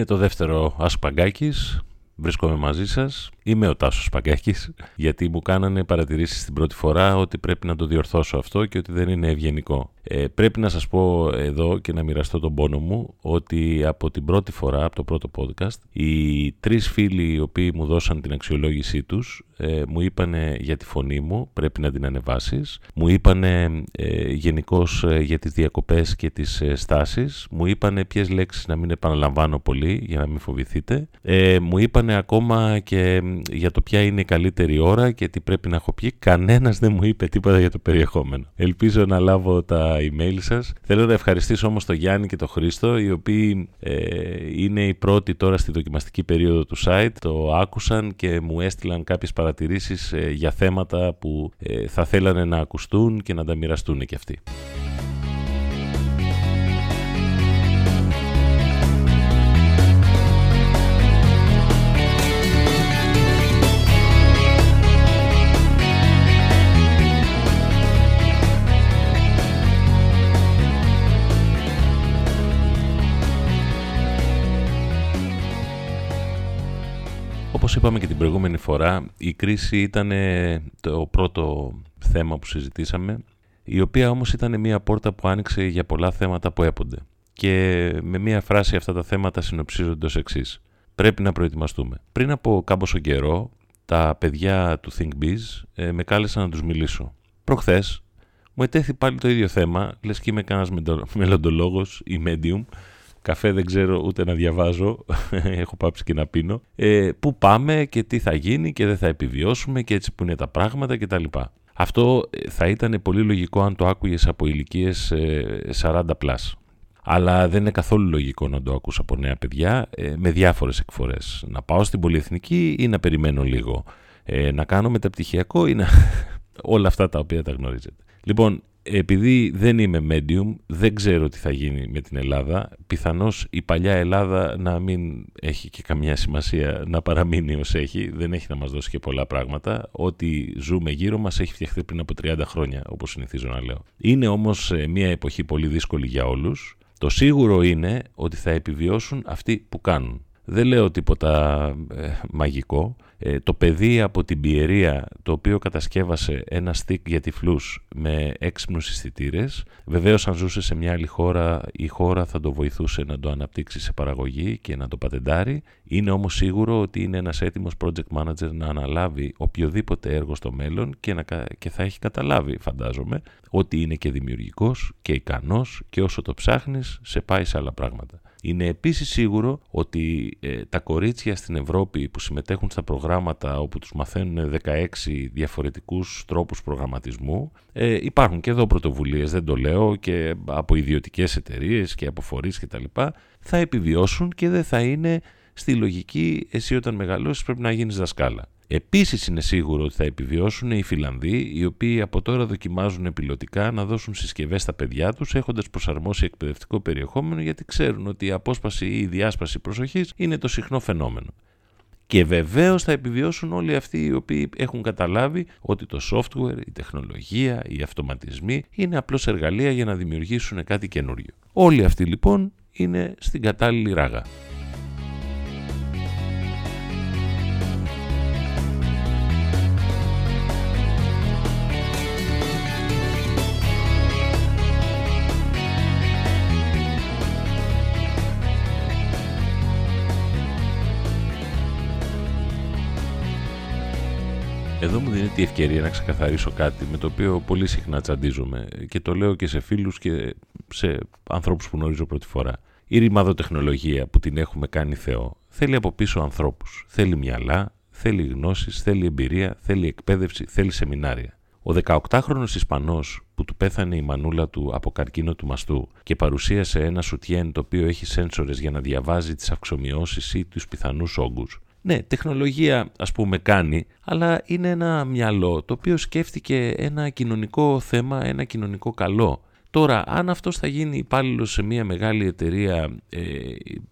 Είναι το δεύτερο Ασπαγκάκης. Βρίσκομαι μαζί σας. Είμαι ο Τάσος Παγκάκης, γιατί μου κάνανε παρατηρήσεις την πρώτη φορά ότι πρέπει να το διορθώσω αυτό και ότι δεν είναι ευγενικό. Ε, πρέπει να σας πω εδώ και να μοιραστώ τον πόνο μου ότι από την πρώτη φορά, από το πρώτο podcast, οι τρεις φίλοι οι οποίοι μου δώσαν την αξιολόγησή τους ε, μου είπαν για τη φωνή μου, πρέπει να την ανεβάσεις. Μου είπαν ε, γενικώς ε, για τις διακοπές και τις ε, στάσεις. Μου είπαν ποιες λέξεις να μην επαναλαμβάνω πολύ για να μην φοβηθείτε. Ε, μου είπαν ακόμα και για το ποια είναι η καλύτερη ώρα και τι πρέπει να έχω πει. Κανένας δεν μου είπε τίποτα για το περιεχόμενο. Ελπίζω να λάβω τα email σας. Θέλω να ευχαριστήσω όμως τον Γιάννη και τον Χρήστο, οι οποίοι ε, είναι οι πρώτοι τώρα στη δοκιμαστική περίοδο του site. Το άκουσαν και μου έστειλαν κάποιες παρατηρήσεις ε, για θέματα που ε, θα θέλανε να ακουστούν και να τα μοιραστούν και αυτοί. Όπως είπαμε και την προηγούμενη φορά, η κρίση ήταν το πρώτο θέμα που συζητήσαμε, η οποία όμως ήταν μια πόρτα που άνοιξε για πολλά θέματα που έπονται. Και με μια φράση αυτά τα θέματα συνοψίζονται ως εξής. Πρέπει να προετοιμαστούμε. Πριν από κάμποσο καιρό, τα παιδιά του ThinkBiz ε, με κάλεσαν να τους μιλήσω. Προχθές μου ετέθη πάλι το ίδιο θέμα, λες και είμαι κανένας μελλοντολόγος ή medium, καφέ δεν ξέρω ούτε να διαβάζω, έχω πάψει και να πίνω, ε, πού πάμε και τι θα γίνει και δεν θα επιβιώσουμε και έτσι που είναι τα πράγματα κτλ. Αυτό ε, θα ήταν πολύ λογικό αν το άκουγες από ηλικίες 40 plus. Αλλά δεν είναι καθόλου λογικό να το ακούς από νέα παιδιά ε, με διάφορες εκφορές. Να πάω στην πολυεθνική ή να περιμένω λίγο. Ε, να κάνω μεταπτυχιακό ή να... όλα αυτά τα οποία τα γνωρίζετε. Λοιπόν, επειδή δεν είμαι medium, δεν ξέρω τι θα γίνει με την Ελλάδα. Πιθανώς η παλιά Ελλάδα να μην έχει και καμιά σημασία να παραμείνει ως έχει. Δεν έχει να μας δώσει και πολλά πράγματα. Ό,τι ζούμε γύρω μας έχει φτιαχτεί πριν από 30 χρόνια, όπως συνηθίζω να λέω. Είναι όμως ε, μια εποχή πολύ δύσκολη για όλους. Το σίγουρο είναι ότι θα επιβιώσουν αυτοί που κάνουν. Δεν λέω τίποτα ε, μαγικό. Ε, το παιδί από την Πιερία το οποίο κατασκεύασε ένα στικ για τυφλούς με έξυπνους αισθητήρες. βεβαίως αν ζούσε σε μια άλλη χώρα η χώρα θα το βοηθούσε να το αναπτύξει σε παραγωγή και να το πατεντάρει. Είναι όμως σίγουρο ότι είναι ένας έτοιμος project manager να αναλάβει οποιοδήποτε έργο στο μέλλον και, να, και θα έχει καταλάβει φαντάζομαι ότι είναι και δημιουργικός και ικανός και όσο το ψάχνεις σε πάει σε άλλα πράγματα. Είναι επίσης σίγουρο ότι ε, τα κορίτσια στην Ευρώπη που συμμετέχουν στα προγράμματα όπου τους μαθαίνουν 16 διαφορετικούς τρόπους προγραμματισμού ε, υπάρχουν και εδώ πρωτοβουλίες, δεν το λέω, και από ιδιωτικές εταιρείες και από φορείς κτλ. θα επιβιώσουν και δεν θα είναι στη λογική εσύ όταν μεγαλώσεις πρέπει να γίνεις δασκάλα. Επίσης είναι σίγουρο ότι θα επιβιώσουν οι Φιλανδοί, οι οποίοι από τώρα δοκιμάζουν επιλοτικά να δώσουν συσκευές στα παιδιά τους, έχοντας προσαρμόσει εκπαιδευτικό περιεχόμενο, γιατί ξέρουν ότι η απόσπαση ή η διάσπαση προσοχής είναι το συχνό φαινόμενο. Και βεβαίως θα επιβιώσουν όλοι αυτοί οι οποίοι έχουν καταλάβει ότι το software, η τεχνολογία, οι αυτοματισμοί είναι απλώς εργαλεία για να δημιουργήσουν κάτι καινούριο. Όλοι αυτοί λοιπόν είναι στην κατάλληλη ράγα. Εδώ μου δίνεται η ευκαιρία να ξεκαθαρίσω κάτι με το οποίο πολύ συχνά τσαντίζομαι και το λέω και σε φίλους και σε ανθρώπους που γνωρίζω πρώτη φορά. Η ρημαδοτεχνολογία που την έχουμε κάνει Θεό θέλει από πίσω ανθρώπους. Θέλει μυαλά, θέλει γνώσεις, θέλει εμπειρία, θέλει εκπαίδευση, θέλει σεμινάρια. Ο 18χρονος Ισπανός που του πέθανε η μανούλα του από καρκίνο του μαστού και παρουσίασε ένα σουτιέν το οποίο έχει σένσορες για να διαβάζει τις αυξομοιώσεις ή τους πιθανούς όγκους ναι, τεχνολογία ας πούμε κάνει, αλλά είναι ένα μυαλό το οποίο σκέφτηκε ένα κοινωνικό θέμα, ένα κοινωνικό καλό. Τώρα, αν αυτός θα γίνει υπάλληλος σε μια μεγάλη εταιρεία ε,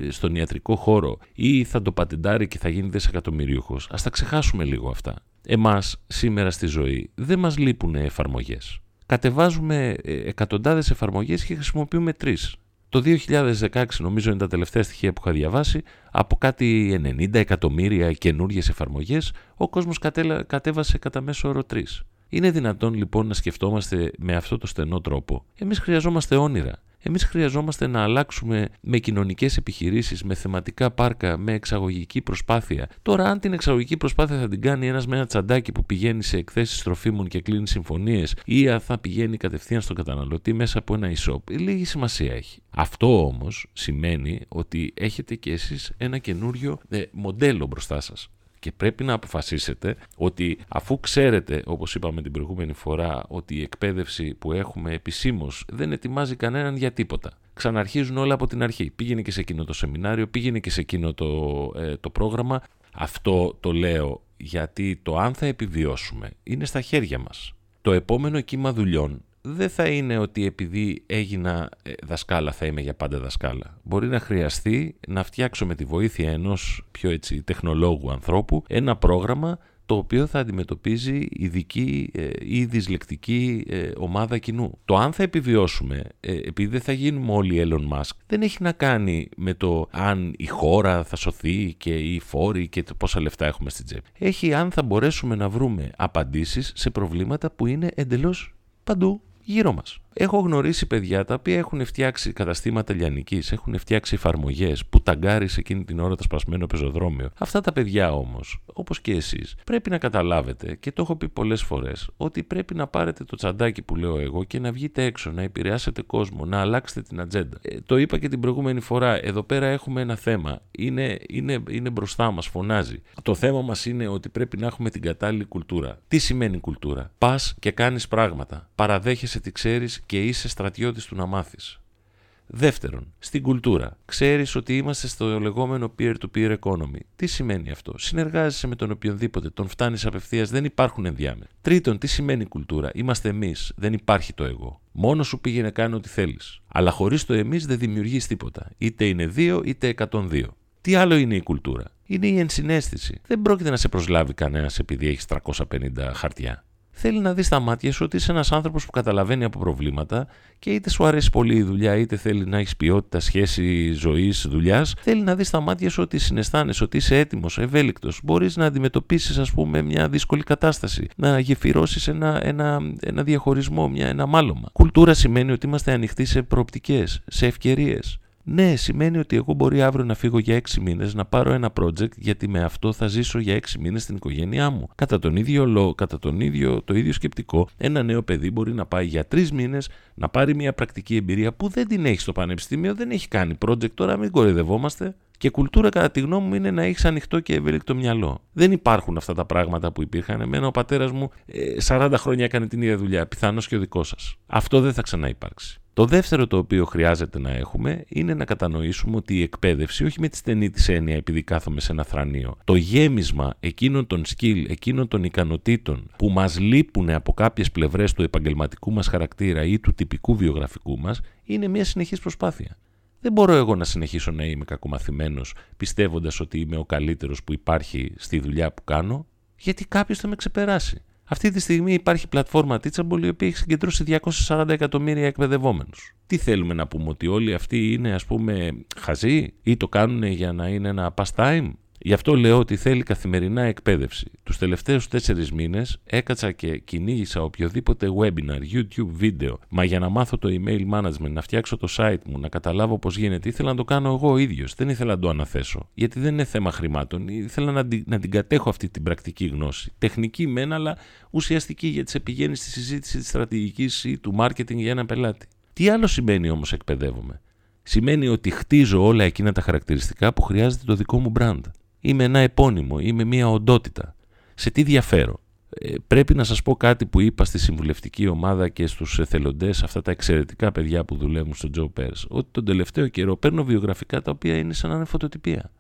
στον ιατρικό χώρο ή θα το πατεντάρει και θα γίνει δισεκατομμυρίουχος, ας τα ξεχάσουμε λίγο αυτά. Εμάς σήμερα στη ζωή δεν μας λείπουν εφαρμογές. Κατεβάζουμε ε, εκατοντάδες εφαρμογές και χρησιμοποιούμε τρεις. Το 2016 νομίζω είναι τα τελευταία στοιχεία που είχα διαβάσει, από κάτι 90 εκατομμύρια καινούριε εφαρμογές, ο κόσμος κατέβασε κατά μέσο όρο 3. Είναι δυνατόν λοιπόν να σκεφτόμαστε με αυτό το στενό τρόπο. Εμείς χρειαζόμαστε όνειρα. Εμείς χρειαζόμαστε να αλλάξουμε με κοινωνικές επιχειρήσεις, με θεματικά πάρκα, με εξαγωγική προσπάθεια. Τώρα αν την εξαγωγική προσπάθεια θα την κάνει ένας με ένα τσαντάκι που πηγαίνει σε εκθέσεις τροφίμων και κλείνει συμφωνίες ή αν θα πηγαίνει κατευθείαν στον καταναλωτή μέσα από ένα e-shop, λίγη σημασία έχει. Αυτό όμως σημαίνει ότι έχετε και εσείς ένα καινούριο ε, μοντέλο μπροστά σας και πρέπει να αποφασίσετε ότι αφού ξέρετε, όπως είπαμε την προηγούμενη φορά, ότι η εκπαίδευση που έχουμε επισήμως δεν ετοιμάζει κανέναν για τίποτα. Ξαναρχίζουν όλα από την αρχή. Πήγαινε και σε εκείνο το σεμινάριο, πήγαινε και σε εκείνο το, ε, το πρόγραμμα. Αυτό το λέω γιατί το αν θα επιβιώσουμε είναι στα χέρια μας. Το επόμενο κύμα δουλειών δεν θα είναι ότι επειδή έγινα ε, δασκάλα θα είμαι για πάντα δασκάλα. Μπορεί να χρειαστεί να φτιάξω με τη βοήθεια ενός πιο έτσι τεχνολόγου ανθρώπου ένα πρόγραμμα το οποίο θα αντιμετωπίζει ειδική ε, ή δυσλεκτική ε, ομάδα κοινού. Το αν θα επιβιώσουμε, επειδή δεν θα γίνουμε όλοι Elon Musk, δεν έχει να κάνει με το αν η χώρα θα σωθεί και οι φόροι και πόσα λεφτά έχουμε στην τσέπη. Έχει αν θα μπορέσουμε να βρούμε απαντήσεις σε προβλήματα που είναι εντελώς παντού γύρω μας. Έχω γνωρίσει παιδιά τα οποία έχουν φτιάξει καταστήματα λιανικής, έχουν φτιάξει εφαρμογές που ταγκάρεις εκείνη την ώρα το σπασμένο πεζοδρόμιο. Αυτά τα παιδιά όμως, όπως και εσείς, πρέπει να καταλάβετε και το έχω πει πολλές φορές, ότι πρέπει να πάρετε το τσαντάκι που λέω εγώ και να βγείτε έξω, να επηρεάσετε κόσμο, να αλλάξετε την ατζέντα. Ε, το είπα και την προηγούμενη φορά. Εδώ πέρα έχουμε ένα θέμα. Είναι, είναι, είναι μπροστά μας, φωνάζει. Το θέμα μας είναι ότι πρέπει να έχουμε την κατάλληλη κουλτούρα. Τι σημαίνει κουλτούρα; Πας και κάνεις πράγματα. Παραδέχεσαι τι ξέρεις και είσαι στρατιώτης του να μάθεις. Δεύτερον, στην κουλτούρα. Ξέρεις ότι είμαστε στο λεγόμενο peer-to-peer economy. Τι σημαίνει αυτό; Συνεργάζεσαι με τον οποιονδήποτε, τον φτάνεις απευθείας, δεν υπάρχουν ενδιάμεσα. Τρίτον, τι σημαίνει κουλτούρα; Είμαστε εμείς, δεν υπάρχει το εγώ. Μόνος σου πήγαινε κάνει ό,τι θέλεις. Αλλά χωρίς το εμείς δεν δημιουργείς τίποτα. Είτε είναι δύο είτε 102. Τι άλλο είναι η κουλτούρα; Είναι η ενσυναίσθηση. Δεν πρόκειται να σε προσλάβει κανένας επειδή έχεις 350 χαρτιά θέλει να δεις στα μάτια σου ότι είσαι ένας άνθρωπος που καταλαβαίνει από προβλήματα και είτε σου αρέσει πολύ η δουλειά, είτε θέλει να έχεις ποιότητα σχέση ζωής, δουλειάς, θέλει να δεις στα μάτια σου ότι συναισθάνεσαι, ότι είσαι έτοιμος, ευέλικτος. Μπορείς να αντιμετωπίσεις, ας πούμε, μια δύσκολη κατάσταση, να γεφυρώσεις ένα, ένα, ένα διαχωρισμό, μια, ένα μάλωμα. Κουλτούρα σημαίνει ότι είμαστε ανοιχτοί σε προοπτικές, σε ευκαιρίες. Ναι, σημαίνει ότι εγώ μπορεί αύριο να φύγω για 6 μήνες, να πάρω ένα project, γιατί με αυτό θα ζήσω για 6 μήνες στην οικογένειά μου. Κατά τον ίδιο λόγο, κατά τον ίδιο, το ίδιο σκεπτικό, ένα νέο παιδί μπορεί να πάει για 3 μήνες, να πάρει μια πρακτική εμπειρία που δεν την έχει στο πανεπιστήμιο, δεν έχει κάνει project. Τώρα μην κοροϊδευόμαστε. Και κουλτούρα, κατά τη γνώμη μου, είναι να έχεις ανοιχτό και ευέλικτο μυαλό. Δεν υπάρχουν αυτά τα πράγματα που υπήρχαν. Εμένα ο πατέρας μου 40 ε, χρόνια έκανε την ίδια δουλειά. Πιθανώς και ο δικός σας. Αυτό δεν θα ξαναυπάρξει. Το δεύτερο το οποίο χρειάζεται να έχουμε είναι να κατανοήσουμε ότι η εκπαίδευση, όχι με τη στενή της έννοια επειδή κάθομαι σε ένα θρανείο, το γέμισμα εκείνων των skill, εκείνων των ικανοτήτων που μας λείπουν από κάποιες πλευρές του επαγγελματικού μας χαρακτήρα ή του τυπικού βιογραφικού μας, είναι μια συνεχής προσπάθεια. Δεν μπορώ εγώ να συνεχίσω να είμαι κακομαθημένος πιστεύοντας ότι είμαι ο καλύτερος που υπάρχει στη δουλειά που κάνω, γιατί κάποιος θα με ξεπεράσει. Αυτή τη στιγμή υπάρχει πλατφόρμα Teachable η οποία έχει συγκεντρώσει 240 εκατομμύρια εκπαιδευόμενους. Τι θέλουμε να πούμε, ότι όλοι αυτοί είναι ας πούμε χαζοί ή το κάνουν για να είναι ένα pastime; Γι' αυτό λέω ότι θέλει καθημερινά εκπαίδευση. Τους τελευταίους τέσσερις μήνες έκατσα και κυνήγησα οποιοδήποτε webinar, YouTube βίντεο, μα για να μάθω το email management, να φτιάξω το site μου, να καταλάβω πώς γίνεται, ήθελα να το κάνω εγώ ο ίδιος. Δεν ήθελα να το αναθέσω. Γιατί δεν είναι θέμα χρημάτων. Ήθελα να, να την κατέχω αυτή την πρακτική γνώση. Τεχνική μεν, αλλά ουσιαστική γιατί σε πηγαίνει στη συζήτηση της στρατηγικής ή του marketing για ένα πελάτη. Τι άλλο σημαίνει όμως εκπαιδεύομαι; Σημαίνει ότι χτίζω όλα εκείνα τα χαρακτηριστικά που χρειάζεται το δικό μου brand. Είμαι ένα επώνυμο, είμαι μια οντότητα. Σε τι διαφέρω; Ε, πρέπει να σας πω κάτι που είπα στη συμβουλευτική ομάδα και στους εθελοντές, αυτά τα εξαιρετικά παιδιά που δουλεύουν στο Joe Pers, ότι τον τελευταίο καιρό παίρνω βιογραφικά τα οποία είναι σαν να είναι φωτοτυπία.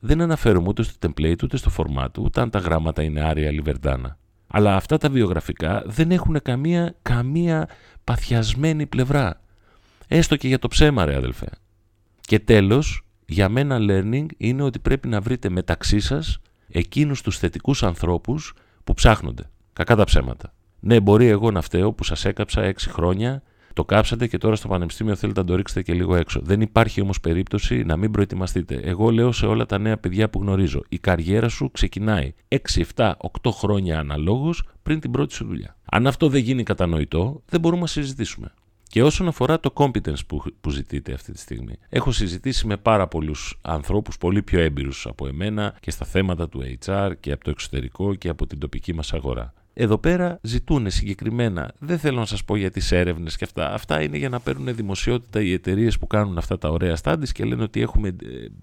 Δεν αναφέρομαι ούτε στο template, ούτε στο format, ούτε αν τα γράμματα είναι άρια λιβερντάνα. Αλλά αυτά τα βιογραφικά δεν έχουν καμία, καμία παθιασμένη πλευρά. Έστω και για το ψέμα, ρε αδελφέ. Και τέλος, για μένα learning είναι ότι πρέπει να βρείτε μεταξύ σας εκείνους τους θετικούς ανθρώπους που ψάχνονται. Κακά τα ψέματα. Ναι, μπορεί εγώ να φταίω που σας έκαψα έξι χρόνια Το κάψατε και τώρα στο πανεπιστήμιο θέλετε να το ρίξετε και λίγο έξω. Δεν υπάρχει όμως περίπτωση να μην προετοιμαστείτε. Εγώ λέω σε όλα τα νέα παιδιά που γνωρίζω: η καριέρα σου ξεκινάει 6, 7, 8 χρόνια αναλόγως πριν την πρώτη σου δουλειά. Αν αυτό δεν γίνει κατανοητό, δεν μπορούμε να συζητήσουμε. Και όσον αφορά το competence που, που ζητείτε αυτή τη στιγμή, έχω συζητήσει με πάρα πολλούς ανθρώπους πολύ πιο έμπειρους από εμένα και στα θέματα του HR και από το εξωτερικό και από την τοπική μας αγορά. Εδώ πέρα ζητούν συγκεκριμένα, δεν θέλω να σας πω για τις έρευνες και αυτά, αυτά είναι για να παίρνουν δημοσιότητα οι εταιρείες που κάνουν αυτά τα ωραία studies και λένε ότι έχουμε ε,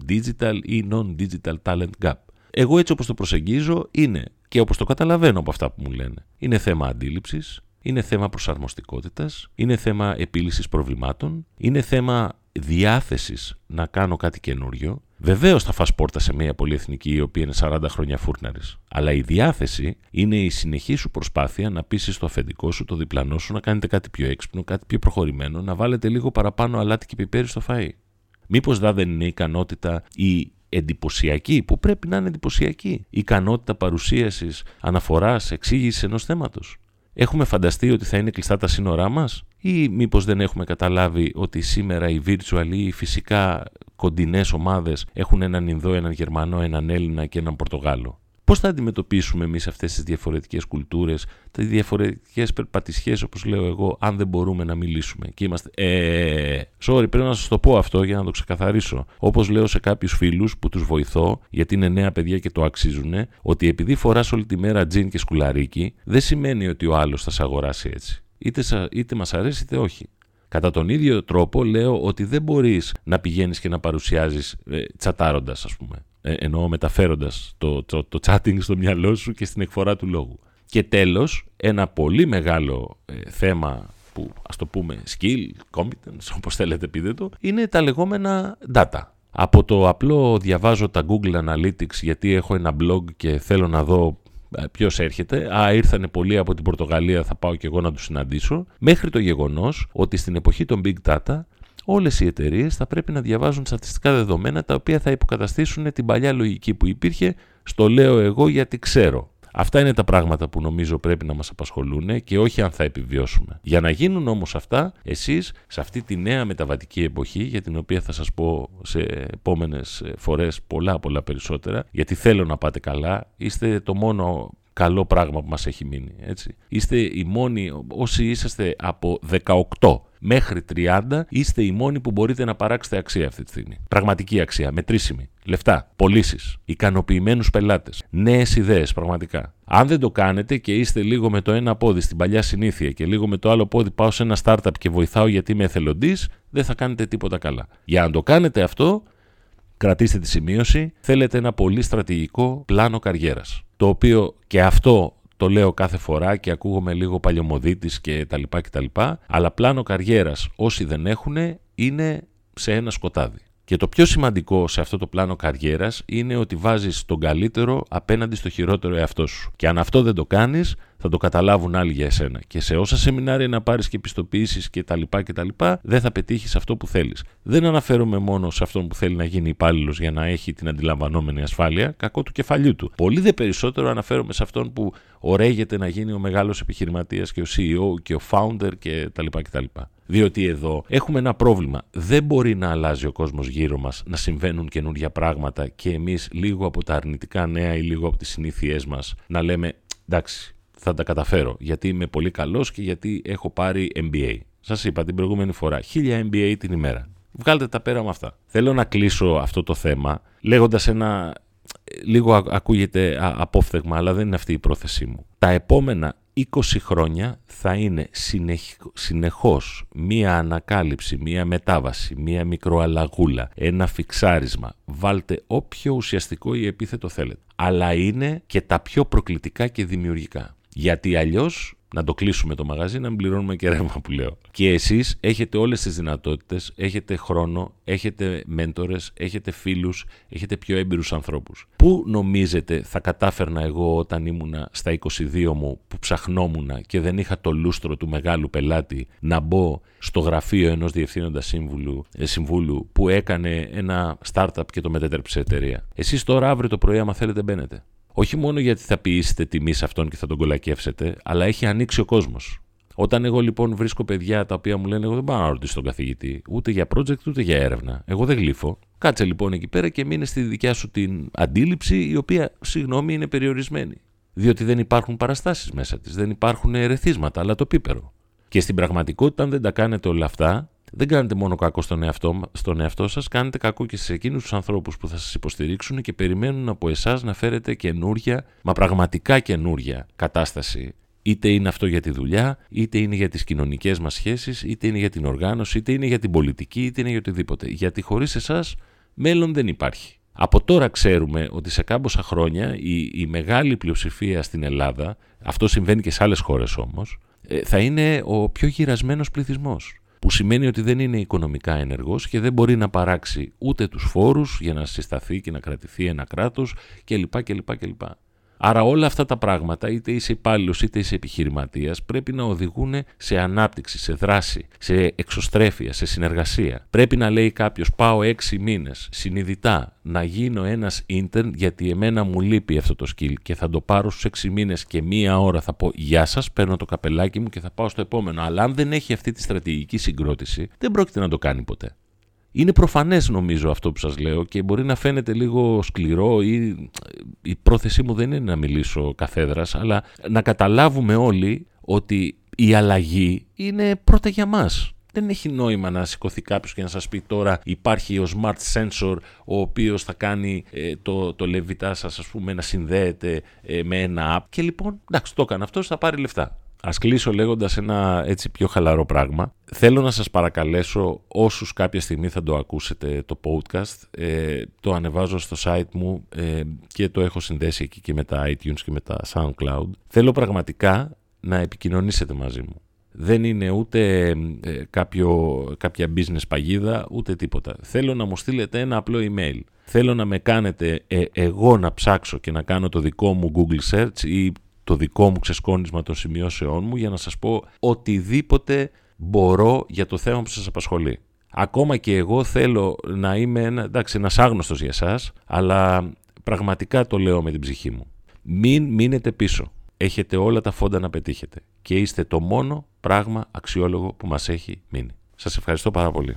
digital ή non-digital talent gap. Εγώ έτσι όπως το προσεγγίζω είναι και όπως το καταλαβαίνω από αυτά που μου λένε. Είναι θέμα αντίληψης, είναι θέμα προσαρμοστικότητας, είναι θέμα επίλυσης προβλημάτων, είναι θέμα διάθεσης να κάνω κάτι καινούριο. Βεβαίως θα φας πόρτα σε μια πολυεθνική η οποία είναι 40 χρόνια φούρναρης. Αλλά η διάθεση είναι η συνεχή σου προσπάθεια να πείσει το αφεντικό σου, το διπλανό σου, να κάνετε κάτι πιο έξυπνο, κάτι πιο προχωρημένο, να βάλετε λίγο παραπάνω αλάτι και πιπέρι στο φαΐ. Μήπως δά δεν είναι η ικανότητα η εντυπωσιακή, που πρέπει να είναι εντυπωσιακή, η ικανότητα παρουσίασης, αναφοράς, εξήγησης ενός θέματος. Έχουμε φανταστεί ότι θα είναι κλειστά τα σύνορά μας ή μήπως δεν έχουμε καταλάβει ότι σήμερα οι virtual ή οι φυσικά κοντινές ομάδες έχουν έναν Ινδό, έναν Γερμανό, έναν Έλληνα και έναν Πορτογάλο; Πώς θα αντιμετωπίσουμε εμείς αυτές τις διαφορετικές κουλτούρες, τις διαφορετικές περπατησιέ, όπως λέω εγώ, αν δεν μπορούμε να μιλήσουμε. Και είμαστε. Ε, sorry, πρέπει να σας το πω αυτό για να το ξεκαθαρίσω. Όπως λέω σε κάποιους φίλους που τους βοηθώ, γιατί είναι νέα παιδιά και το αξίζουν, ότι επειδή φοράς όλη τη μέρα τζιν και σκουλαρίκι, δεν σημαίνει ότι ο άλλος θα σε αγοράσει έτσι. Είτε, είτε μας αρέσει είτε όχι. Κατά τον ίδιο τρόπο λέω ότι δεν μπορείς να πηγαίνεις και να παρουσιάζεις ε, τσατάροντας ας πούμε. Ε, εννοώ μεταφέροντας το, το, το chatting στο μυαλό σου και στην εκφορά του λόγου. Και τέλος, ένα πολύ μεγάλο ε, θέμα που ας το πούμε skill, competence, όπως θέλετε πείτε το, είναι τα λεγόμενα data. Από το απλό διαβάζω τα Google Analytics γιατί έχω ένα blog και θέλω να δω ε, ποιος έρχεται. Α, ήρθανε πολλοί από την Πορτογαλία, θα πάω και εγώ να τους συναντήσω. Μέχρι το γεγονός ότι στην εποχή των Big Data όλες οι εταιρείες θα πρέπει να διαβάζουν στατιστικά δεδομένα τα οποία θα υποκαταστήσουν την παλιά λογική που υπήρχε στο λέω εγώ γιατί ξέρω. Αυτά είναι τα πράγματα που νομίζω πρέπει να μας απασχολούν και όχι αν θα επιβιώσουμε. Για να γίνουν όμως αυτά, εσείς σε αυτή τη νέα μεταβατική εποχή, για την οποία θα σας πω σε επόμενες φορές πολλά πολλά περισσότερα, γιατί θέλω να πάτε καλά, είστε το μόνο καλό πράγμα που μας έχει μείνει. Έτσι. Είστε οι μόνοι, όσοι είσαστε από 18 μέχρι 30, είστε οι μόνοι που μπορείτε να παράξετε αξία αυτή τη στιγμή. Πραγματική αξία, μετρήσιμη. Λεφτά, πωλήσεις, ικανοποιημένους πελάτες, νέες ιδέες πραγματικά. Αν δεν το κάνετε και είστε λίγο με το ένα πόδι στην παλιά συνήθεια και λίγο με το άλλο πόδι πάω σε ένα startup και βοηθάω γιατί είμαι εθελοντής, δεν θα κάνετε τίποτα καλά. Για να το κάνετε αυτό, κρατήστε τη σημείωση, θέλετε ένα πολύ στρατηγικό πλάνο καριέρας. Το οποίο και αυτό το λέω κάθε φορά και ακούγομαι λίγο παλιωμοδίτης και τα λοιπά και τα λοιπά, αλλά πλάνο καριέρας όσοι δεν έχουν είναι σε ένα σκοτάδι. Και το πιο σημαντικό σε αυτό το πλάνο καριέρας είναι ότι βάζεις τον καλύτερο απέναντι στο χειρότερο εαυτό σου. Και αν αυτό δεν το κάνεις, θα το καταλάβουν άλλοι για εσένα. Και σε όσα σεμινάρια να πάρεις και επιστοποιήσεις και τα λοιπά και τα λοιπά, δεν θα πετύχεις αυτό που θέλεις. Δεν αναφέρομαι μόνο σε αυτόν που θέλει να γίνει υπάλληλος για να έχει την αντιλαμβανόμενη ασφάλεια, κακό του κεφαλιού του. Πολύ δε περισσότερο αναφέρομαι σε αυτόν που ωραίγεται να γίνει ο μεγάλος επιχειρηματίας και ο CEO και ο founder και τα λοιπά και τα λοιπά. Διότι εδώ έχουμε ένα πρόβλημα. Δεν μπορεί να αλλάζει ο κόσμος γύρω μας, να συμβαίνουν καινούργια πράγματα και εμείς λίγο από τα αρνητικά νέα ή λίγο από τις συνήθειές μας να λέμε εντάξει θα τα καταφέρω γιατί είμαι πολύ καλός και γιατί έχω πάρει MBA. Σας είπα την προηγούμενη φορά, 1000 MBA την ημέρα. Βγάλτε τα πέρα με αυτά. Θέλω να κλείσω αυτό το θέμα λέγοντας ένα λίγο ακούγεται απόφθεγμα, αλλά δεν είναι αυτή η πρόθεσή μου. Τα επόμενα 20 χρόνια θα είναι συνεχώς μία ανακάλυψη, μία μετάβαση, μία μικροαλλαγούλα, ένα φιξάρισμα. Βάλτε όποιο ουσιαστικό ή επίθετο θέλετε. Αλλά είναι και τα πιο προκλητικά και δημιουργικά. Γιατί αλλιώς να το κλείσουμε το μαγαζί, να μην πληρώνουμε και ρεύμα που λέω. Και εσείς έχετε όλες τις δυνατότητες, έχετε χρόνο, έχετε μέντορες, έχετε φίλους, έχετε πιο έμπειρους ανθρώπους. Πού νομίζετε θα κατάφερνα εγώ όταν ήμουνα στα 22 μου που ψαχνόμουν και δεν είχα το λούστρο του μεγάλου πελάτη να μπω στο γραφείο ενός διευθύνοντας σύμβουλου, ε, συμβούλου που έκανε ένα startup και το μετέτρεψε εταιρεία. Εσείς τώρα αύριο το πρωί άμα θέλετε μπαίνετε. Όχι μόνο γιατί θα ποιήσετε τιμή σε αυτόν και θα τον κολακεύσετε, αλλά έχει ανοίξει ο κόσμος. Όταν εγώ λοιπόν βρίσκω παιδιά τα οποία μου λένε: Εγώ δεν πάω να ρωτήσω τον καθηγητή, ούτε για project ούτε για έρευνα. Εγώ δεν γλύφω. Κάτσε λοιπόν εκεί πέρα και μείνε στη δικιά σου την αντίληψη, η οποία, συγγνώμη, είναι περιορισμένη. Διότι δεν υπάρχουν παραστάσεις μέσα της, δεν υπάρχουν ερεθίσματα, αλλά το πίπερο. Και στην πραγματικότητα, αν δεν τα κάνετε όλα αυτά, δεν κάνετε μόνο κακό στον εαυτό, στον εαυτό σας, κάνετε κακό και σε εκείνους τους ανθρώπους που θα σας υποστηρίξουν και περιμένουν από εσάς να φέρετε καινούρια, μα πραγματικά καινούρια κατάσταση. Είτε είναι αυτό για τη δουλειά, είτε είναι για τις κοινωνικές μας σχέσεις, είτε είναι για την οργάνωση, είτε είναι για την πολιτική, είτε είναι για οτιδήποτε. Γιατί χωρίς εσάς μέλλον δεν υπάρχει. Από τώρα ξέρουμε ότι σε κάμποσα χρόνια η, η μεγάλη πλειοψηφία στην Ελλάδα, αυτό συμβαίνει και σε άλλες χώρες όμως, ε, θα είναι ο πιο γυρασμένος πληθυσμός που σημαίνει ότι δεν είναι οικονομικά ενεργός και δεν μπορεί να παράξει ούτε τους φόρους για να συσταθεί και να κρατηθεί ένα κράτος κλπ. κλπ, κλπ. Άρα όλα αυτά τα πράγματα, είτε είσαι υπάλληλος είτε είσαι επιχειρηματίας, πρέπει να οδηγούν σε ανάπτυξη, σε δράση, σε εξωστρέφεια, σε συνεργασία. Πρέπει να λέει κάποιος: Πάω έξι μήνες συνειδητά να γίνω ένας intern, γιατί εμένα μου λείπει αυτό το skill και θα το πάρω στους έξι μήνες και μία ώρα θα πω Γεια σας, παίρνω το καπελάκι μου και θα πάω στο επόμενο. Αλλά αν δεν έχει αυτή τη στρατηγική συγκρότηση, δεν πρόκειται να το κάνει ποτέ. Είναι προφανές νομίζω αυτό που σας λέω και μπορεί να φαίνεται λίγο σκληρό ή η πρόθεσή μου δεν είναι να μιλήσω καθέδρας, αλλά να καταλάβουμε όλοι ότι η αλλαγή είναι πρώτα για μας. Δεν έχει νόημα να σηκωθεί κάποιος και να σας πει τώρα υπάρχει ο smart sensor ο οποίος θα κάνει ε, το, το λεβιτά σας ας πούμε να συνδέεται ε, με ένα app και λοιπόν εντάξει το έκανε αυτός θα πάρει λεφτά. Ας κλείσω λέγοντας ένα έτσι πιο χαλαρό πράγμα. Θέλω να σας παρακαλέσω όσους κάποια στιγμή θα το ακούσετε το podcast, ε, το ανεβάζω στο site μου ε, και το έχω συνδέσει εκεί και με τα iTunes και με τα SoundCloud. Θέλω πραγματικά να επικοινωνήσετε μαζί μου. Δεν είναι ούτε ε, κάποιο, κάποια business παγίδα, ούτε τίποτα. Θέλω να μου στείλετε ένα απλό email. Θέλω να με κάνετε εγώ να ψάξω και να κάνω το δικό μου Google Search ή το δικό μου ξεσκόνισμα των σημειώσεών μου για να σας πω οτιδήποτε μπορώ για το θέμα που σας απασχολεί. Ακόμα και εγώ θέλω να είμαι ένα, εντάξει, ένας άγνωστος για εσάς, αλλά πραγματικά το λέω με την ψυχή μου. Μην μείνετε πίσω. Έχετε όλα τα φόντα να πετύχετε και είστε το μόνο πράγμα αξιόλογο που μας έχει μείνει. Σας ευχαριστώ πάρα πολύ.